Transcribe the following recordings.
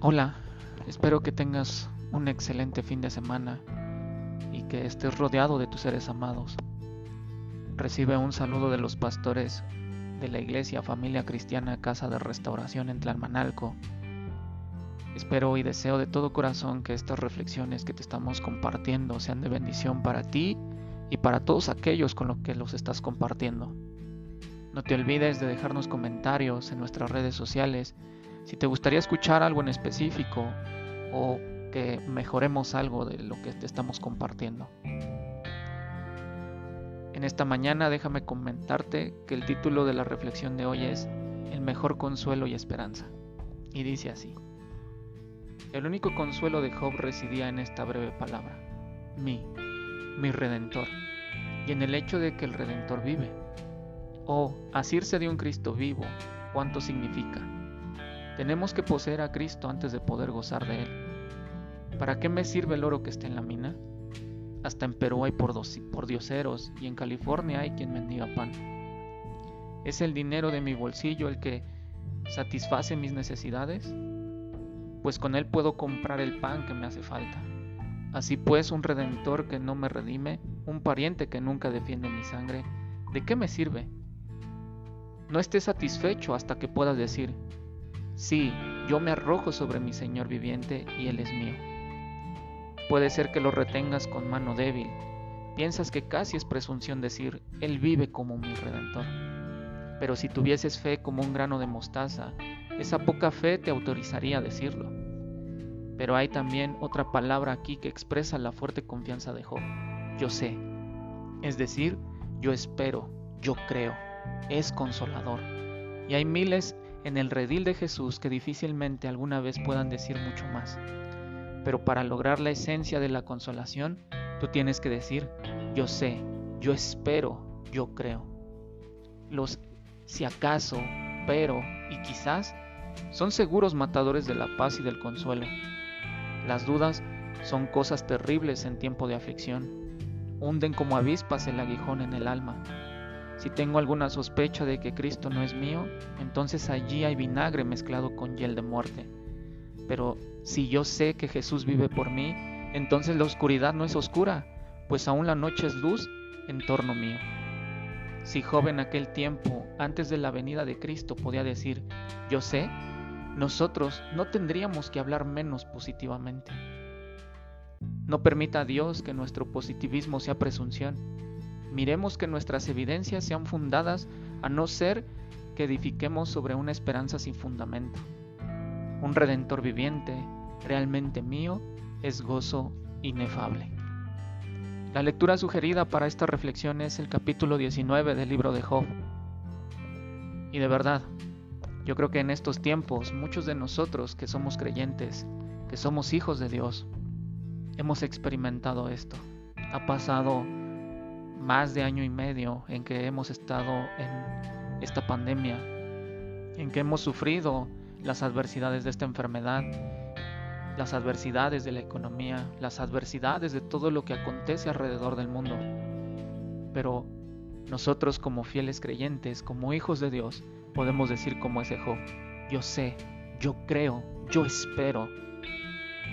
Hola, espero que tengas un excelente fin de semana y que estés rodeado de tus seres amados. Recibe un saludo de los pastores de la Iglesia Familia Cristiana Casa de Restauración en Tlalmanalco. Espero y deseo de todo corazón que estas reflexiones que te estamos compartiendo sean de bendición para ti y para todos aquellos con los que los estás compartiendo. No te olvides de dejarnos comentarios en nuestras redes sociales si te gustaría escuchar algo en específico o que mejoremos algo de lo que te estamos compartiendo. En esta mañana déjame comentarte que el título de la reflexión de hoy es El mejor consuelo y esperanza. Y dice así. El único consuelo de Job residía en esta breve palabra, mi, mi redentor, y en el hecho de que el redentor vive. Oh, asirse de un Cristo vivo, ¿cuánto significa? Tenemos que poseer a Cristo antes de poder gozar de Él. ¿Para qué me sirve el oro que está en la mina? Hasta en Perú hay por, por dioseros y en California hay quien mendiga pan. ¿Es el dinero de mi bolsillo el que satisface mis necesidades? Pues con él puedo comprar el pan que me hace falta. Así pues, un redentor que no me redime, un pariente que nunca defiende mi sangre, ¿de qué me sirve? No esté satisfecho hasta que puedas decir, Sí, yo me arrojo sobre mi Señor viviente y Él es mío. Puede ser que lo retengas con mano débil. Piensas que casi es presunción decir, Él vive como mi redentor. Pero si tuvieses fe como un grano de mostaza, esa poca fe te autorizaría a decirlo. Pero hay también otra palabra aquí que expresa la fuerte confianza de Job. Yo sé. Es decir, yo espero, yo creo. Es consolador. Y hay miles en el redil de Jesús que difícilmente alguna vez puedan decir mucho más. Pero para lograr la esencia de la consolación, tú tienes que decir, yo sé, yo espero, yo creo. Los si acaso, pero y quizás son seguros matadores de la paz y del consuelo. Las dudas son cosas terribles en tiempo de aflicción. Hunden como avispas el aguijón en el alma si tengo alguna sospecha de que Cristo no es mío, entonces allí hay vinagre mezclado con hiel de muerte. Pero si yo sé que Jesús vive por mí, entonces la oscuridad no es oscura, pues aún la noche es luz en torno mío. Si joven aquel tiempo, antes de la venida de Cristo, podía decir, yo sé, nosotros no tendríamos que hablar menos positivamente. No permita Dios que nuestro positivismo sea presunción Miremos que nuestras evidencias sean fundadas a no ser que edifiquemos sobre una esperanza sin fundamento. Un redentor viviente, realmente mío, es gozo inefable. La lectura sugerida para esta reflexión es el capítulo 19 del libro de Job. Y de verdad, yo creo que en estos tiempos muchos de nosotros que somos creyentes, que somos hijos de Dios, hemos experimentado esto. Ha pasado más de año y medio en que hemos estado en esta pandemia, en que hemos sufrido las adversidades de esta enfermedad, las adversidades de la economía, las adversidades de todo lo que acontece alrededor del mundo. Pero nosotros como fieles creyentes, como hijos de Dios, podemos decir como ese Job, yo sé, yo creo, yo espero.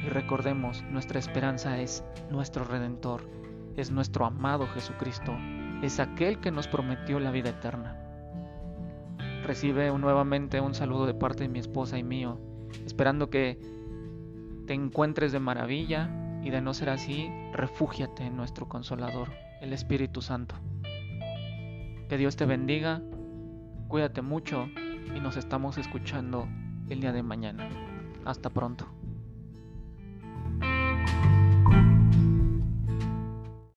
Y recordemos, nuestra esperanza es nuestro Redentor, es nuestro amado Jesucristo, es aquel que nos prometió la vida eterna. Recibe nuevamente un saludo de parte de mi esposa y mío, esperando que te encuentres de maravilla y de no ser así, refúgiate en nuestro consolador, el Espíritu Santo. Que Dios te bendiga, cuídate mucho y nos estamos escuchando el día de mañana. Hasta pronto.